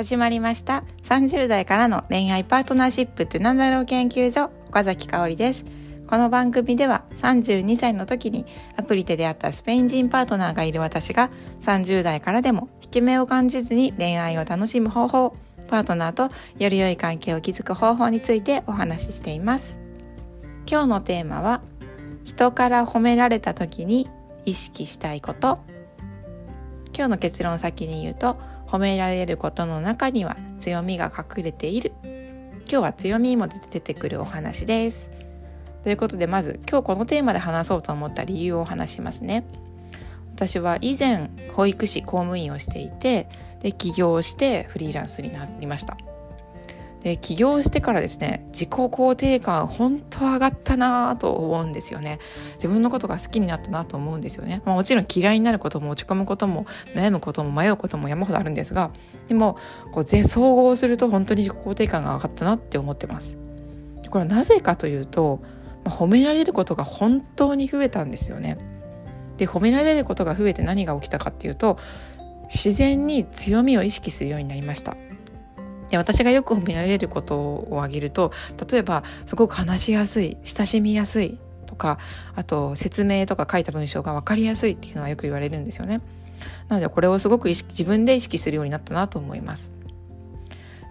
始まりました。30代からの恋愛パートナーシップってなんだろう研究所。岡崎香織です。この番組では32歳の時にアプリで出会ったスペイン人パートナーがいる私が30代からでも引け目を感じずに恋愛を楽しむ方法パートナーとより良い関係を築く方法についてお話ししています。今日のテーマは人から褒められた時に意識したいこと。今日の結論を先に言うと褒められることの中には強みが隠れている。今日は強みも出てくるお話です。ということでまず今日このテーマで話そうと思った理由をお話しますね。私は以前保育士公務員をしていてで起業してフリーランスになりました。で起業してからですね自己肯定感本当上がったなぁと思うんですよね。自分のことが好きになったなと思うんですよね、まあ、もちろん嫌いになることも落ち込むことも悩むことも迷うことも山ほどあるんですがでもこう総合すると本当に自己肯定感が上がったなって思ってます。これはなぜかというと、まあ、褒められることが本当に増えたんですよね。で褒められることが増えて何が起きたかっていうと自然に強みを意識するようになりました。で私がよく褒められることを挙げると例えばすごく話しやすい親しみやすいとかあと説明とか書いた文章が分かりやすいっていうのはよく言われるんですよね。なのでこれをすごく意識自分で意識するようになったなと思います。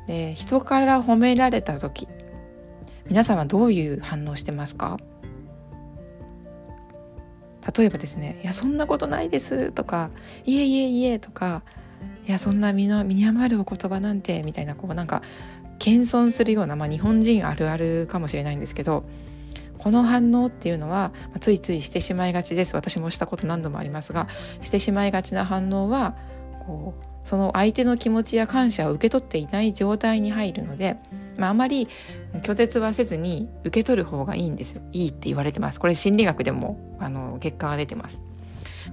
で人から褒められた時皆さんはどういう反応してますか？例えばですね「いやそんなことないです」とか「いえいえいえ」とかいやそんな身の身に余るお言葉なんてみたいなこうなんか謙遜するような、まあ、日本人あるあるかもしれないんですけどこの反応っていうのは、まあ、ついついしてしまいがちです。私もしたこと何度もありますがしてしまいがちな反応はこうその相手の気持ちや感謝を受け取っていない状態に入るので、まあ、あまり拒絶はせずに受け取る方がいいんですよ。いいって言われてます。これ心理学でもあの結果が出てます。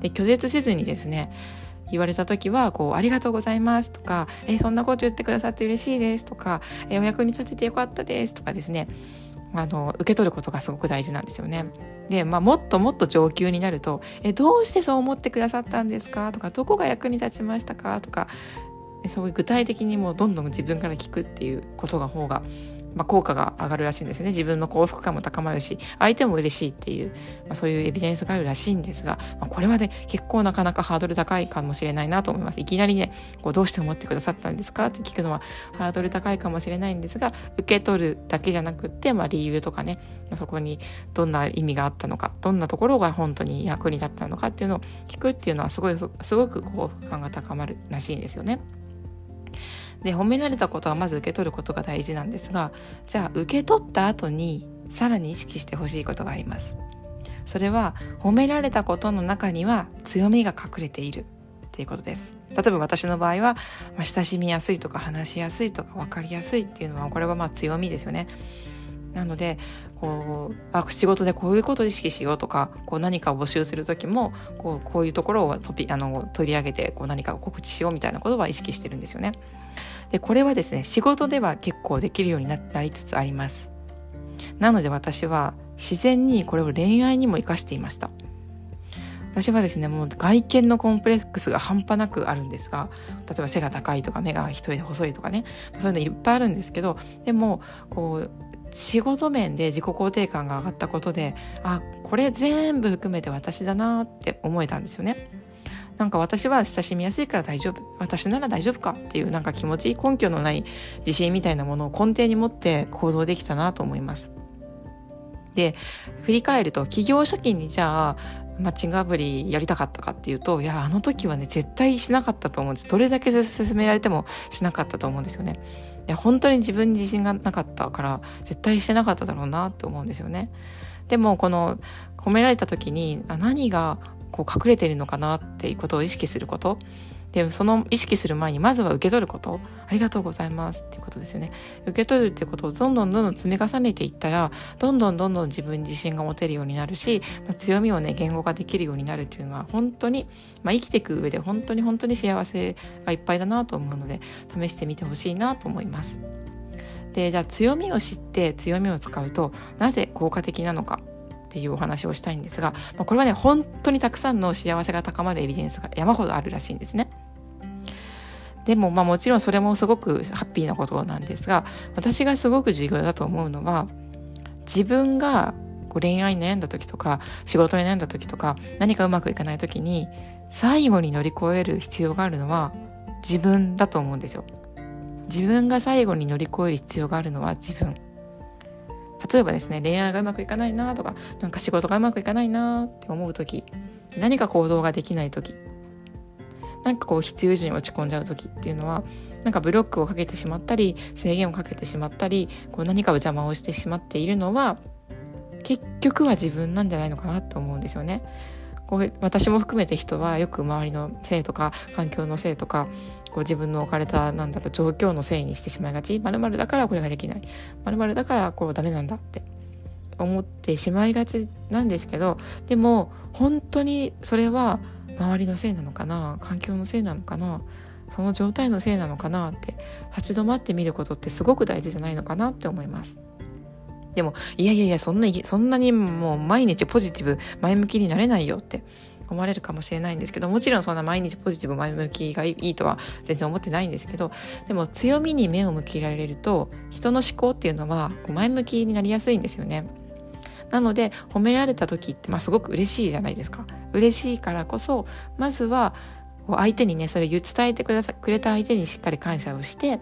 で拒絶せずにですね言われた時はこう「ありがとうございます」とか「えそんなこと言ってくださって嬉しいです」とか「えお役に立ててよかったです」とかですねあの受け取ることがすごく大事なんですよね。で、まあ、もっともっと上級になると「えどうしてそう思ってくださったんですか?」とか「どこが役に立ちましたか?」とかそういう具体的にもうどんどん自分から聞くっていうことが方がまあ、効果が上がるらしいんですね自分の幸福感も高まるし相手も嬉しいっていう、まあ、そういうエビデンスがあるらしいんですが、まあ、これはね結構なかなかハードル高いかもしれないなと思いますいきなりねこうどうして思ってくださったんですかって聞くのはハードル高いかもしれないんですが受け取るだけじゃなくって、まあ、理由とかね、まあ、そこにどんな意味があったのかどんなところが本当に役に立ったのかっていうのを聞くっていうのはすごいすごく幸福感が高まるらしいんですよね。で褒められたことはまず受け取ることが大事なんですがじゃあ受け取った後にさらに意識してほしいことがあります。それは褒められたことの中には強みが隠れている。っていうことです。例えば私の場合は、まあ、親しみやすいとか話しやすいとか分かりやすいっていうのはこれはまあ強みですよね。なのでこうあ仕事でこういうことを意識しようとかこう何かを募集する時もこうこういうところをトピあの取り上げてこう何かを告知しようみたいなことは意識してるんですよね。でこれはですね仕事では結構できるようになりつつありますなので私は自然にこれを恋愛にも生かしていました私はですねもう外見のコンプレックスが半端なくあるんですが例えば背が高いとか目が一重で細いとかねそういうのいっぱいあるんですけどでもこう仕事面で自己肯定感が上がったことであこれ全部含めて私だなって思えたんですよね。なんか私は親しみやすいから大丈夫。私なら大丈夫かっていうなんか気持ち根拠のない自信みたいなものを根底に持って行動できたなと思います。で振り返ると企業初期にじゃあマッチングアプリやりたかったかっていうといやあの時はね絶対しなかったと思うんです。どれだけ勧められてもしなかったと思うんですよね。いや本当に自分に自信がなかったから絶対してなかっただろうなって思うんですよね。でもこの褒められた時にあ何がこう隠れているのかなっていうことを意識すること。でその意識する前にまずは受け取ること。ありがとうございますっていうことですよね。受け取るっていうことをどんどんどんどん積み重ねていったらどんどんどんどん自分自信が持てるようになるし、まあ、強みをね言語化できるようになるっていうのは本当に、まあ、生きていく上で本当に本当に幸せがいっぱいだなと思うので試してみてほしいなと思います。でじゃあ強みを知って強みを使うとなぜ効果的なのか。っていうお話をしたいんですが、まあ、これはね本当にたくさんの幸せが高まるエビデンスが山ほどあるらしいんですね。でもまあもちろんそれもすごくハッピーなことなんですが私がすごく重要だと思うのは自分が恋愛に悩んだ時とか仕事に悩んだ時とか何かうまくいかない時に最後に乗り越える必要があるのは自分だと思うんですよ。自分が最後に乗り越える必要があるのは自分。例えばですね恋愛がうまくいかないなとかなんか仕事がうまくいかないなって思う時何か行動ができない時なんかこう必要時に落ち込んじゃう時っていうのはなんかブロックをかけてしまったり制限をかけてしまったりこう何かを邪魔をしてしまっているのは結局は自分なんじゃないのかなと思うんですよね。こう私も含めて人はよく周りのせいとか環境のせいとかこう自分の置かれたなんだろう状況のせいにしてしまいがちまるだからこれができないまるだからこうダメなんだって思ってしまいがちなんですけどでも本当にそれは周りのせいなのかな環境のせいなのかなその状態のせいなのかなって立ち止まってみることってすごく大事じゃないのかなって思います。でもいやいやいやそんなそんなにもう毎日ポジティブ前向きになれないよって思われるかもしれないんですけどもちろんそんな毎日ポジティブ前向きがいいとは全然思ってないんですけどでも強みに目を向けられると人の思考っていうのは前向きになりやすいんですよね。なので褒められた時って、まあ、すごく嬉しいじゃないですか。嬉しいからこそまずは相手にねそれ伝えてくださくれた相手にしっかり感謝をして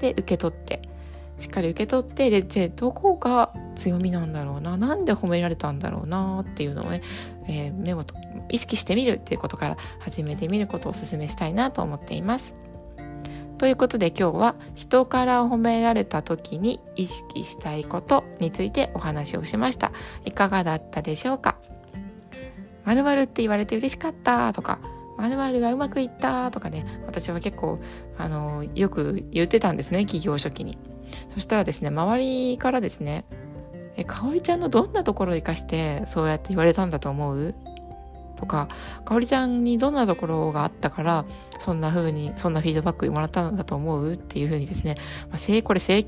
で受け取ってしっかり受け取ってでじゃあどこが強みなんだろうななんで褒められたんだろうなっていうのをね、えー、目を意識してみるっていうことから始めてみることをお勧めしたいなと思っています。ということで今日は人から褒められた時に意識したいことについてお話をしました。いかがだったでしょうか？まるって言われて嬉しかったとかまるがうまくいったとかね私は結構あのよく言ってたんですね企業初期にそしたらですね周りからですね「えかおりちゃんのどんなところを生かしてそうやって言われたんだと思う?」とか「かおりちゃんにどんなところがあったからそんな風にそんなフィードバックもらったのだと思う?」っていう風にですね、まあ、成これ成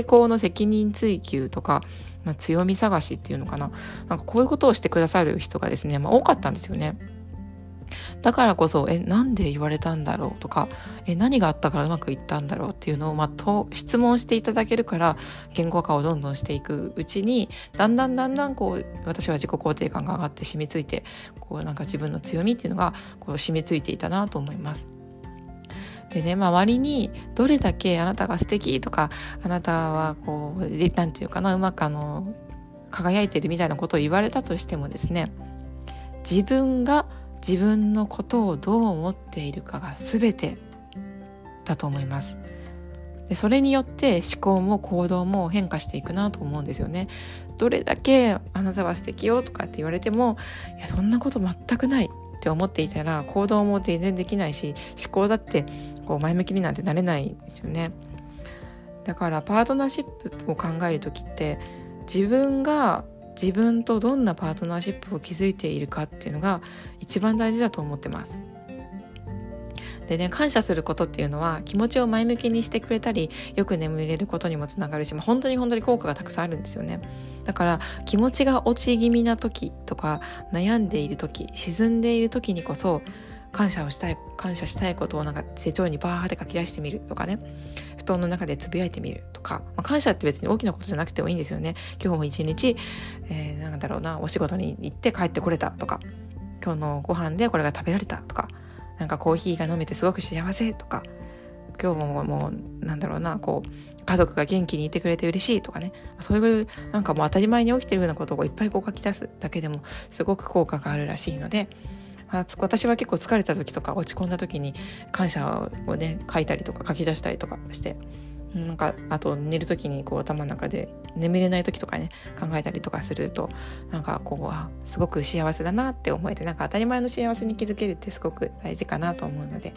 功の責任追及とか、まあ、強み探しっていうのかななんかこういうことをしてくださる人がですね、まあ、多かったんですよね。だからこそえなんで言われたんだろうとかえ何があったからうまくいったんだろうっていうのを、まあ、と質問していただけるから言語化をどんどんしていくうちにだんだんだんだんこう私は自己肯定感が上がって染みついてこうなんか自分の強みっていうのがこう染みついていたなと思います。でね周りにどれだけあなたが素敵とかあなたはこう何て言うかなうまくあの輝いてるみたいなことを言われたとしてもですね自分が自分のことをどう思っているかが全てだと思います。でそれによって思考も行動も変化していくなと思うんですよね。どれだけあなたは素敵よとかって言われてもいやそんなこと全くないって思っていたら行動も全然できないし思考だってこう前向きになんてなれないんですよね。だからパートナーシップを考える時って自分が自分とどんなパートナーシップを築いているかっていうのが一番大事だと思ってます。でね感謝することっていうのは気持ちを前向きにしてくれたりよく眠れることにもつながるし、まあ、本当に本当に効果がたくさんあるんですよねだから気持ちが落ち気味な時とか悩んでいる時沈んでいる時にこそ感謝をしたい感謝したいことをなんか手帳にバーって書き出してみるとかね。布団の中でつぶやいてみるとか、まあ、感謝って別に大きなことじゃなくてもいいんですよね。今日も一日、えー、なんだろうなお仕事に行って帰ってこれたとか。今日のご飯でこれが食べられたとか。なんかコーヒーが飲めてすごく幸せとか。今日ももうなんだろうなこう家族が元気にいてくれて嬉しいとかね。そういうなんかもう当たり前に起きてるようなことをいっぱいこう書き出すだけでもすごく効果があるらしいので。私は結構疲れた時とか落ち込んだ時に感謝をね書いたりとか書き出したりとかしてなんかあと寝る時にこう頭の中で眠れない時とかね考えたりとかするとなんかこうすごく幸せだなって思えてなんか当たり前の幸せに気づけるってすごく大事かなと思うので、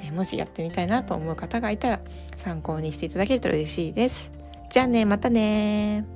えー、もしやってみたいなと思う方がいたら参考にしていただけると嬉しいです。じゃあねまたね